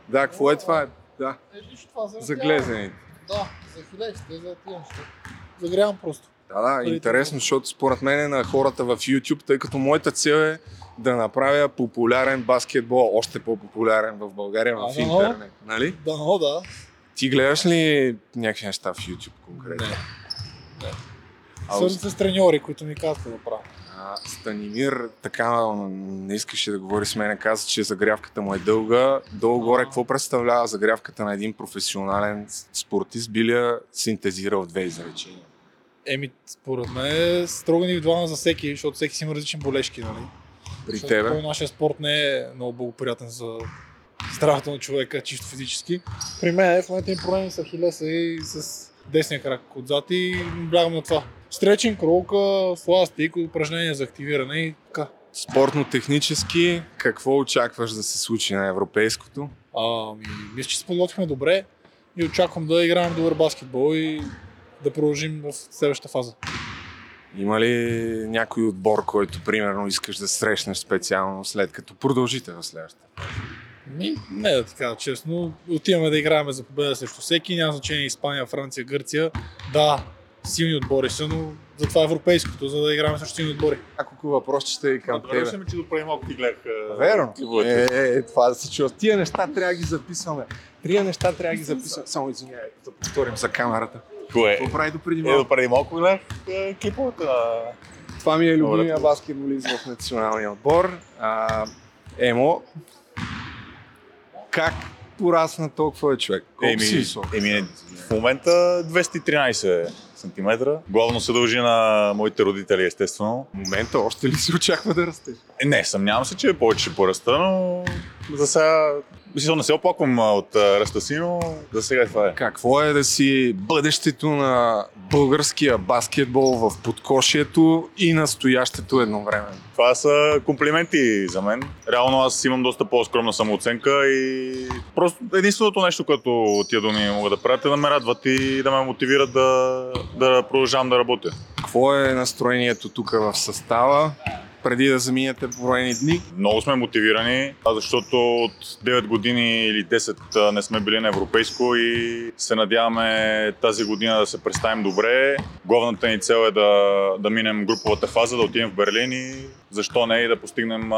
Да, какво е това? Да, Е, за глезените. Да, за хилечите, за тия неща. Загрявам просто. Да, да, интересно, защото според мен е на хората в YouTube, тъй като моята цел е да направя популярен баскетбол, още по-популярен в България, в интернет. Нали? Да, да. Ти гледаш ли някакви неща в YouTube конкретно? Не. А, Свързан с треньори, които ми казват да правя. А, Станимир така не искаше да говори с мен, каза, че загрявката му е дълга. Долу-горе какво представлява загрявката на един професионален спортист? Би ли я синтезирал в две изречения? Еми, според мен е строго индивидуално за всеки, защото всеки си има различни болешки, нали? При Защото тебе? Нашия спорт не е много благоприятен за здравето на човека, чисто физически. При мен в момента има проблеми с Ахилеса и с десния крак отзад и блягам на това. Стречинг, ролка, сластик, упражнения за активиране и така. Спортно-технически, какво очакваш да се случи на европейското? Ами, мисля, че се подготвихме добре и очаквам да играем добър баскетбол и да продължим в следващата фаза. Има ли някой отбор, който примерно искаш да срещнеш специално след като продължите в следващата? Ми, не да ти кажа честно, отиваме да играем за победа срещу всеки, няма значение Испания, Франция, Гърция. Да, силни отбори са, но затова е европейското, за да играме срещу силни отбори. Няколко въпросчета и към тебе. Добре, че допреди малко ти гледах. Верно. Е, е, е, това да се чува. Тия неща трябва да ги записваме. Трия неща трябва да ги записваме. Само извинявай, да повторим за камерата. Кое? Какво прави допреди Е, малко? допреди малко гледах е, клиповете на... Това ми е любимия баскетболист в националния отбор. А, Емо, как порасна толкова е човек? Колко си висок? еми, в момента 213 см. Главно се дължи на моите родители, естествено. В момента още ли се очаква да растеш? Е, Не, съмнявам се, че повече ще пораста, но за сега... Мисля, не се оплаквам от ръста си, но за сега това е. Какво е да си бъдещето на българския баскетбол в подкошието и настоящето едновременно? Това са комплименти за мен. Реално аз имам доста по-скромна самооценка и просто единственото нещо, което тия думи могат да правят е да ме радват и да ме мотивират да, да продължавам да работя. Какво е настроението тук в състава? Преди да заминете броени дни? Много сме мотивирани, защото от 9 години или 10 а, не сме били на европейско и се надяваме тази година да се представим добре. Главната ни цел е да, да минем груповата фаза, да отидем в Берлин и защо не и да постигнем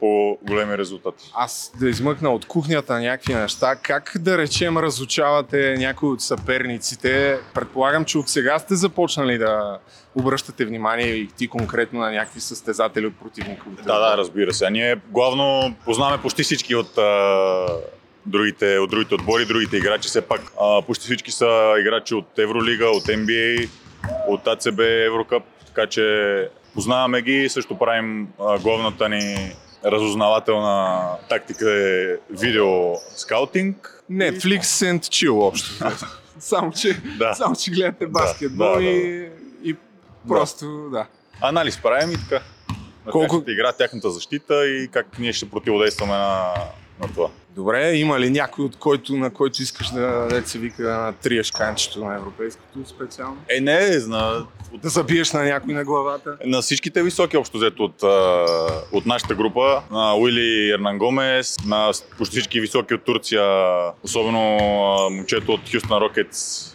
по-големи резултати. Аз да измъкна от кухнята някакви неща. Как да речем разучавате някои от съперниците? Предполагам, че от сега сте започнали да обръщате внимание и ти конкретно на някакви състезатели от противниковите. Да, да, разбира се. А ние главно познаваме почти всички от а, другите, от другите отбори, другите играчи. Все пак а, почти всички са играчи от Евролига, от NBA, от АЦБ, Еврокъп. Така че познаваме ги. Също правим а, главната ни разузнавателна тактика е видео скаутинг. Netflix and chill общо. само, че, Да. само, че гледате баскетбол да, да, да. и, и просто, да. Анализ правим и така. На Колко- игра, тяхната защита и как ние ще противодействаме на, на това. Добре, има ли някой, от който, на който искаш да, да се вика да натриеш канчето на европейското специално? Е, не, на, Да забиеш на някой на главата? на всичките високи общо взето от, от нашата група, на Уили Ернан Гомес, на почти всички високи от Турция, особено момчето от Хюстон Рокетс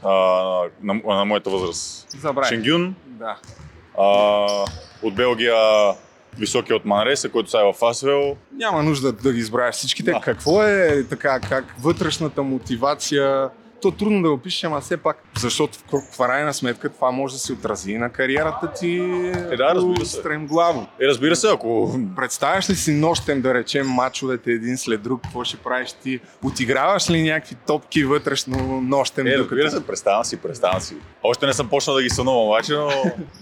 на, на моята възраст. Забравя. Шенгюн, Да. а, от Белгия високи от Манреса, който сега е в Асвел. Няма нужда да ги избравяш всичките. Да. Какво е така, как вътрешната мотивация? То е трудно да го пишем, а все пак, защото в крайна сметка това може да се отрази на кариерата ти Е, да, разбира се. стремглаво. И разбира се, ако Представяш ли си нощем, да речем, мачовете един след друг, какво ще правиш ти? Отиграваш ли някакви топки вътрешно нощем? Е, докато- разбира се, представям си, представям си. Още не съм почнал да ги сънувам обаче, но,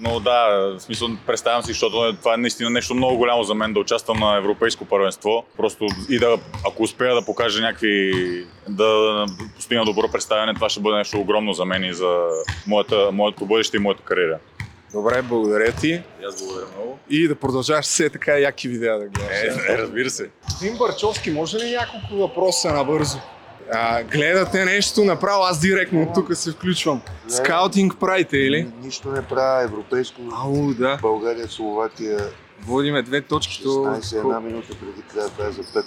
но да, в смисъл представям си, защото това е наистина нещо много голямо за мен да участвам на европейско първенство. Просто и да, ако успея да покажа някакви, да постигна добро представяне, това ще бъде нещо огромно за мен и за моята, моето бъдеще и моята кариера. Добре, благодаря ти. И аз благодаря много. И да продължаваш все така яки видеа да гледаш. Е, е, разбира се. Господин Барчовски, може ли няколко въпроса набързо? А, гледате нещо направо, аз директно от тук се включвам. Скаутинг правите или? Нищо не правя европейско. Ау, да. България, Словакия, Водиме две точки. то- 16 една минута преди края, това е за пет.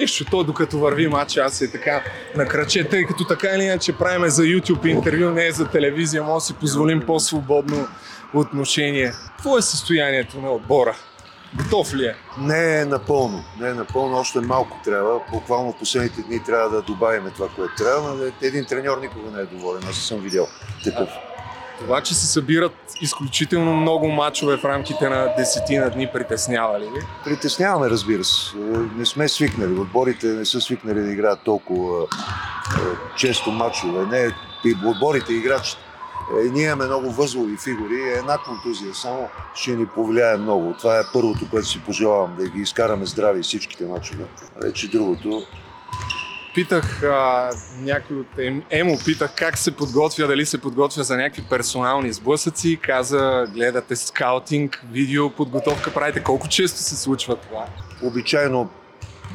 Нищо, то докато върви матч, аз е така на кръче, тъй като така или иначе правиме за YouTube интервю, не е за телевизия, може да си позволим по-свободно отношение. Какво е състоянието на отбора? Готов ли е? Не е напълно, не е напълно, още малко трябва. Буквално в последните дни трябва да добавим това, което трябва, но един треньор никога не е доволен, аз съм видял такъв. Това, че се събират изключително много мачове в рамките на десетина дни, притеснява ли ви? Притесняваме, разбира се. Е, Не сме свикнали. Отборите не са свикнали да играят толкова е, често матчове. Не, отборите, играчите. Е, ние имаме много възлови фигури. Една контузия само ще ни повлияе много. Това е първото, което си пожелавам, да ги изкараме здрави всичките матчове. Вече другото. Питах а, някой от Ем- Емо, питах как се подготвя, дали се подготвя за някакви персонални сблъсъци. Каза, гледате скаутинг, видео, подготовка правите. Колко често се случва това? Обичайно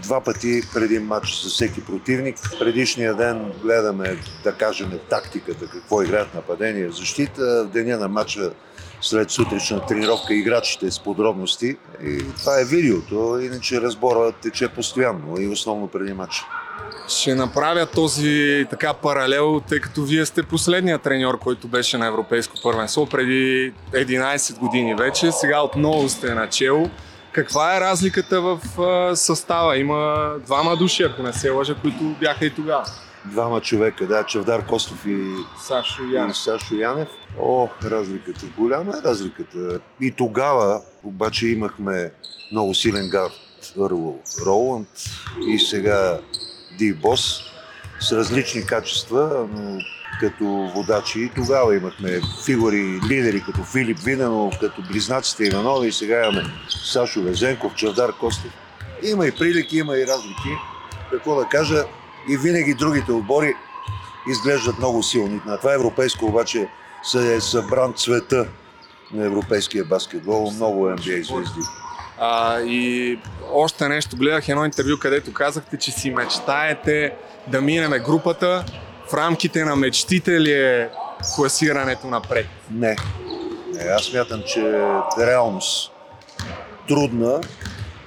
два пъти преди матч за всеки противник. Предишния ден гледаме, да кажем, тактиката, какво играят нападение, защита. В деня на матча след сутрешна тренировка играчите с подробности. И това е видеото, иначе разбора тече постоянно и основно преди матча. Ще направя този така паралел, тъй като вие сте последният треньор, който беше на Европейско първенство преди 11 години вече. Сега отново сте начало. Каква е разликата в състава? Има двама души, ако не се лъжа, които бяха и тогава. Двама човека, да, Чавдар Костов и Сашо и Янев. Сашо Янев. О, разликата. Голяма е разликата. И тогава обаче имахме много силен гард.Ърл Роланд и сега Ди Бос с различни качества, но като водачи и тогава имахме фигури, лидери като Филип Виненов, като близнаците Иванови и сега имаме Сашо Везенков, Чавдар Костов. Има и прилики, има и разлики. Какво да кажа, и винаги другите отбори изглеждат много силни. На това европейско обаче се е събран цвета на европейския баскетбол, много NBA звезди. А, и още нещо, гледах едно интервю, където казахте, че си мечтаете да минеме групата. В рамките на мечтите ли е класирането напред? Не. не. Аз смятам, че е реалност трудна,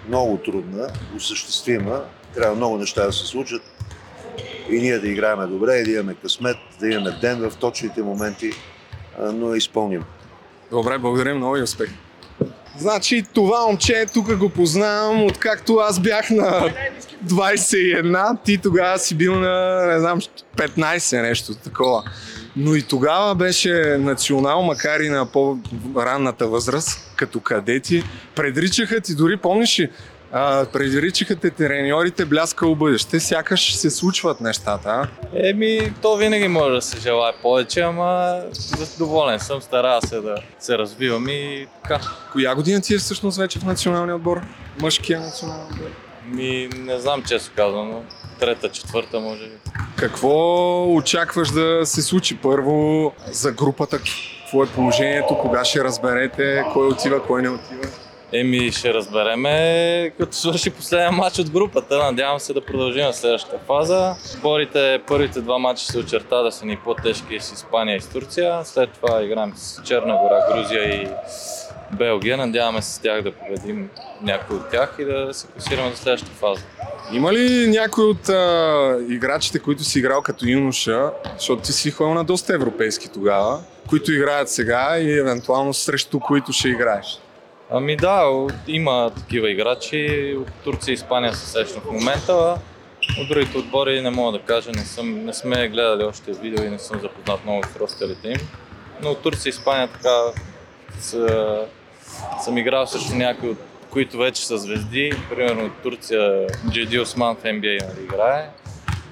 много трудна, осъществима. Трябва много неща да се случат. И ние да играем добре, и да имаме късмет, да имаме ден в точните моменти, но е изпълним. Добре, благодаря много и успех. Значи това момче тук го познавам, откакто аз бях на 21, ти тогава си бил на, не знам, 15 нещо такова. Но и тогава беше национал, макар и на по-ранната възраст, като кадети. Предричаха ти, дори помниш ли, а, предричаха те треньорите бляскало бъдеще, сякаш се случват нещата. А? Еми, то винаги може да се желая повече, ама доволен съм, старая се да се развивам и така. Коя година ти е всъщност вече в националния отбор? Мъжкия национален отбор? Ми, не знам често казвам, но трета, четвърта може би. Какво очакваш да се случи първо за групата? Какво е положението? Кога ще разберете кой отива, кой не отива? Еми, ще разбереме като свърши последния матч от групата. Надявам се да продължим на следващата фаза. Борите, първите два матча се очерта да са ни по-тежки с Испания и с Турция. След това играем с Черна гора, Грузия и Белгия. Надяваме се с тях да победим някой от тях и да се класираме за следващата фаза. Има ли някой от а, играчите, които си играл като юноша, защото ти си ходил на доста европейски тогава, които играят сега и евентуално срещу които ще играеш? Ами да, има такива играчи. От Турция и Испания се срещам в момента. От другите отбори не мога да кажа, не, съм, не сме гледали още видео и не съм запознат много с ростерите им. Но от Турция и Испания така са, съм играл също някои от които вече са звезди. Примерно от Турция Джеди Осман в NBA нали, играе.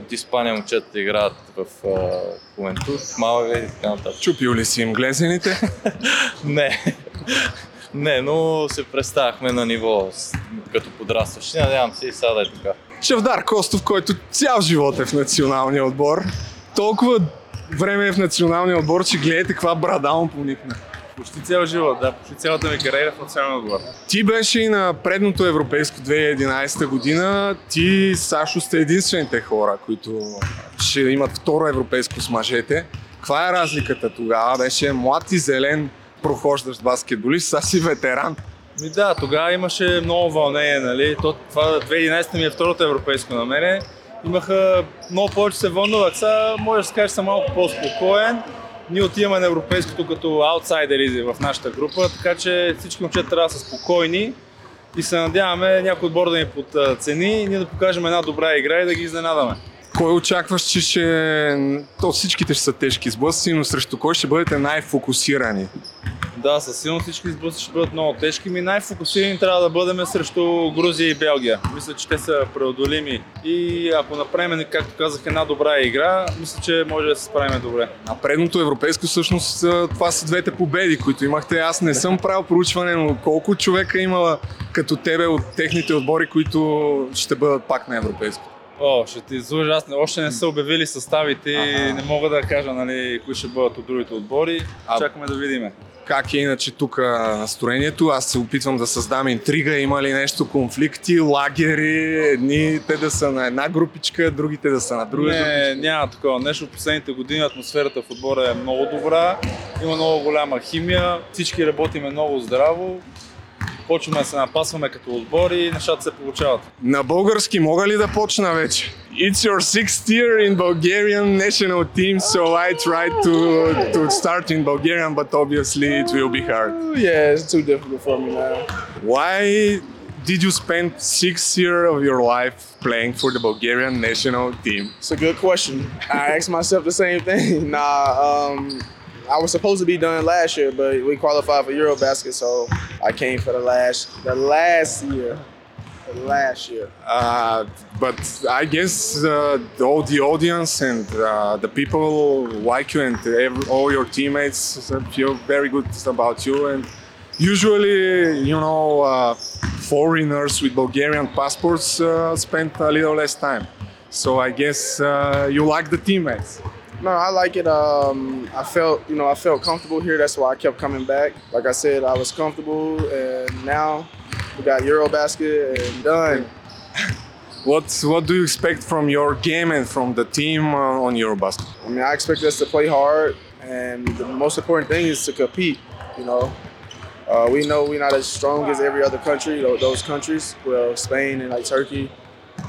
От Испания момчетата играят в Коментур, Малага и така нататък. Чупил ли си им глезените? Не. Не, но се представяхме на ниво като подрастващи. Надявам се и сега да е така. Чавдар Костов, който цял живот е в националния отбор. Толкова време е в националния отбор, че гледайте каква брада му поникна. Почти цял живот, да. Почти цялата ми кариера в националния отбор. Ти беше и на предното европейско 2011 година. Ти, Сашо, сте единствените хора, които ще имат второ европейско с мъжете. Каква е разликата тогава? Беше млад и зелен прохождащ баскетболист, сега си ветеран. Ми да, тогава имаше много вълнение, нали? То, това 2011 ми е второто европейско на мене. Имаха много повече се вълнувах. Сега може да се каже, че съм малко по-спокоен. Ние отиваме на европейското като аутсайдери в нашата група, така че всички момчета трябва да са спокойни и се надяваме някой отбор да ни подцени и ние да покажем една добра игра и да ги изненадаме. Кой очакваш, че ще... То всичките ще са тежки сблъсъци, но срещу кой ще бъдете най-фокусирани? Да, със силно всички сблъсъци ще бъдат много тежки. Ми най-фокусирани трябва да бъдем срещу Грузия и Белгия. Мисля, че те са преодолими. И ако направим, както казах, една добра игра, мисля, че може да се справим добре. На предното европейско всъщност а, това са двете победи, които имахте. Аз не съм правил проучване, но колко човека има като тебе от техните отбори, които ще бъдат пак на европейско? О, ще ти излъжа, аз не- още не са обявили съставите и не мога да кажа нали, кои ще бъдат от другите отбори. Чакаме да видим. Как е иначе тук настроението? Аз се опитвам да създам интрига. Има ли нещо, конфликти, лагери, едните да са на една групичка, другите да са на друга групичка? Не, няма такова нещо. В последните години атмосферата в отбора е много добра. Има много голяма химия. Всички работиме много здраво. почваме да се напасваме като отбор и нещата се получават. На български мога ли да почна вече? It's your sixth year in Bulgarian national team, so I tried to to start in Bulgarian, but obviously it will be hard. Yeah, it's too difficult for me now. Why did you spend six years of your life playing for the Bulgarian national team? It's a good question. I asked myself the same thing. Nah, um, I was supposed to be done last year, but we qualified for Eurobasket, so I came for the last the last year. The last year. Uh, but I guess uh, all the audience and uh, the people like you and every, all your teammates feel very good about you. And usually, you know, uh, foreigners with Bulgarian passports uh, spend a little less time. So I guess uh, you like the teammates. No, I like it. Um, I felt, you know, I felt comfortable here. That's why I kept coming back. Like I said, I was comfortable, and now we got Eurobasket and done. What what do you expect from your game and from the team uh, on Eurobasket? I mean, I expect us to play hard, and the most important thing is to compete. You know, uh, we know we're not as strong as every other country, those countries, well, Spain and like Turkey.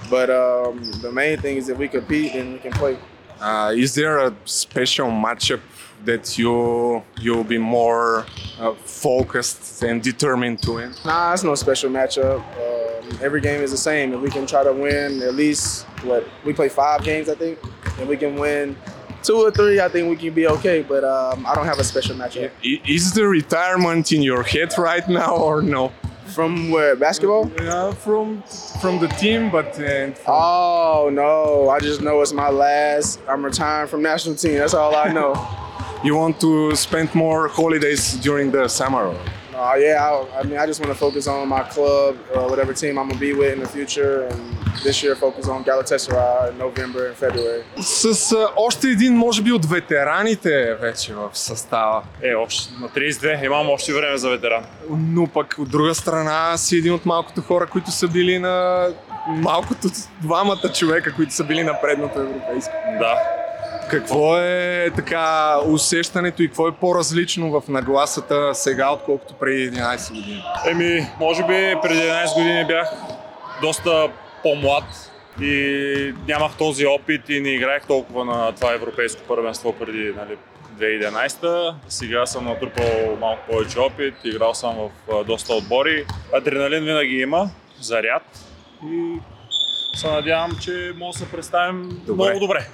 But um, the main thing is if we compete, then we can play. Uh, is there a special matchup that you you'll be more uh, focused and determined to win? Nah, it's no special matchup. Um, every game is the same. If we can try to win at least what we play five games, I think. and we can win two or three, I think we can be okay. But um, I don't have a special matchup. Is the retirement in your head right now or no? From where basketball? Yeah, from from the team, but uh, Oh no! I just know it's my last. I'm retiring from national team. That's all I know. you want to spend more holidays during the summer. Uh, yeah, I, I mean, I just want to focus on my club, uh, whatever team I'm gonna be with in the future, and this year focus on Galatasaray in November and February. С а, още един, може би, от ветераните вече в състава. Е, още на 32 имам още време за ветеран. Но пък от друга страна си един от малкото хора, които са били на малкото двамата човека, които са били на предното европейско. Да. Какво е така усещането и какво е по-различно в нагласата сега, отколкото преди 11 години? Еми, може би преди 11 години бях доста по-млад и нямах този опит и не играех толкова на това европейско първенство преди нали, 2011. Сега съм натрупал малко повече опит, играл съм в доста отбори. Адреналин винаги има, заряд и се надявам, че може да се представим Добре. много добре.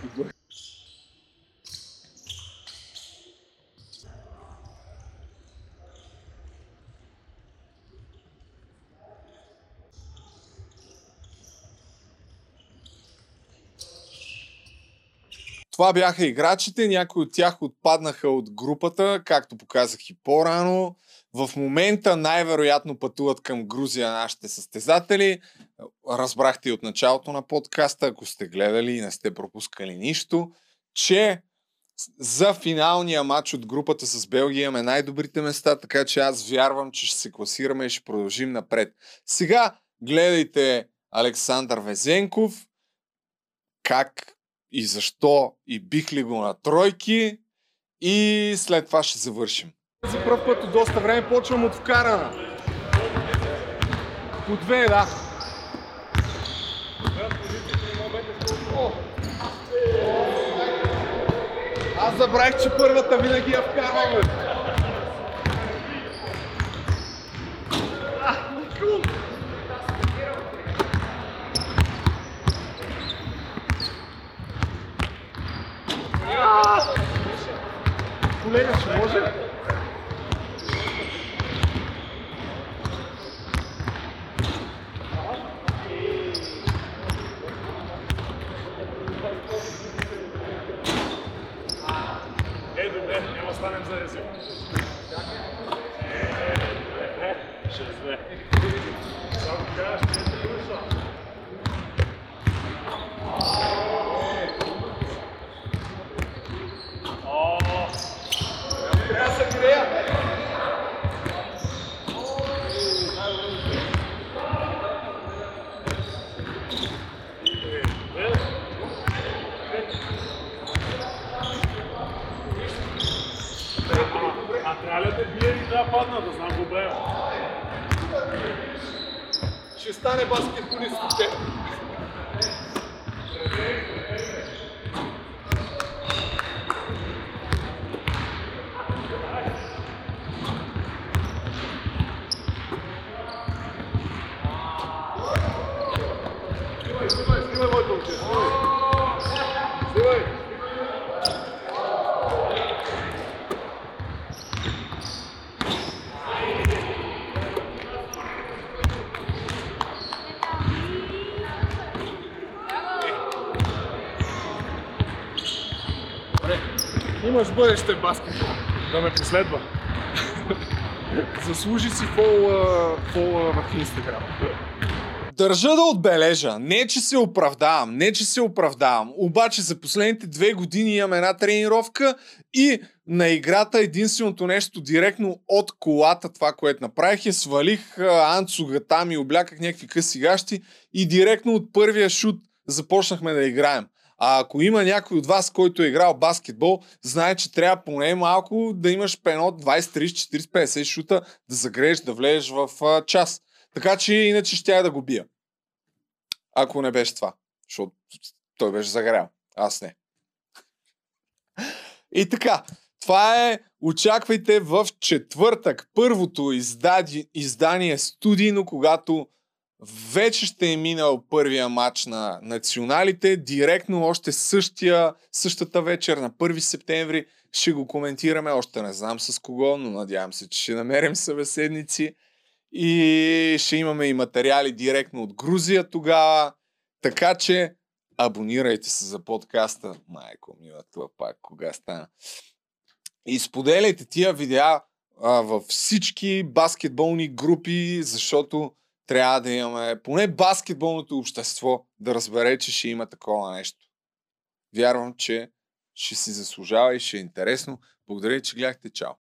Това бяха играчите, някои от тях отпаднаха от групата, както показах и по-рано. В момента най-вероятно пътуват към Грузия нашите състезатели. Разбрахте и от началото на подкаста, ако сте гледали и не сте пропускали нищо, че за финалния матч от групата с Белгия имаме най-добрите места, така че аз вярвам, че ще се класираме и ще продължим напред. Сега гледайте Александър Везенков, как и защо и бих ли го на тройки и след това ще завършим. За първ път от доста време почвам от вкарана. По две, да. Аз забравих, че първата винаги я вкарваме. Колега, ще може? Е, добре, няма да станем за език. Ще две. Само кажеш, че е дошъл. Bravo. Și stare basketbulistului. Имаш бъдеще в баскетбол. Да ме последва. Заслужи си фола, фола в Инстаграм. Държа да отбележа, не че се оправдавам, не че се оправдавам, обаче за последните две години имам една тренировка и на играта единственото нещо директно от колата, това, което направих е свалих анцуга там и обляках някакви къси гащи и директно от първия шут започнахме да играем. А ако има някой от вас, който е играл баскетбол, знае, че трябва поне малко да имаш пено 20, 30, 40, 50 шута, да загрееш, да влезеш в а, час. Така че иначе ще да го бия. Ако не беше това. Защото той беше загрял. Аз не. И така, това е, очаквайте в четвъртък, първото издади, издание студийно, когато вече ще е минал първия матч на националите. Директно още същия, същата вечер на 1 септември ще го коментираме. Още не знам с кого, но надявам се, че ще намерим събеседници. И ще имаме и материали директно от Грузия тогава. Така че абонирайте се за подкаста. Майко мила, това пак кога стана. И споделяйте тия видеа а, във всички баскетболни групи, защото трябва да имаме поне баскетболното общество да разбере, че ще има такова нещо. Вярвам, че ще си заслужава и ще е интересно. Благодаря, че гледахте. Чао!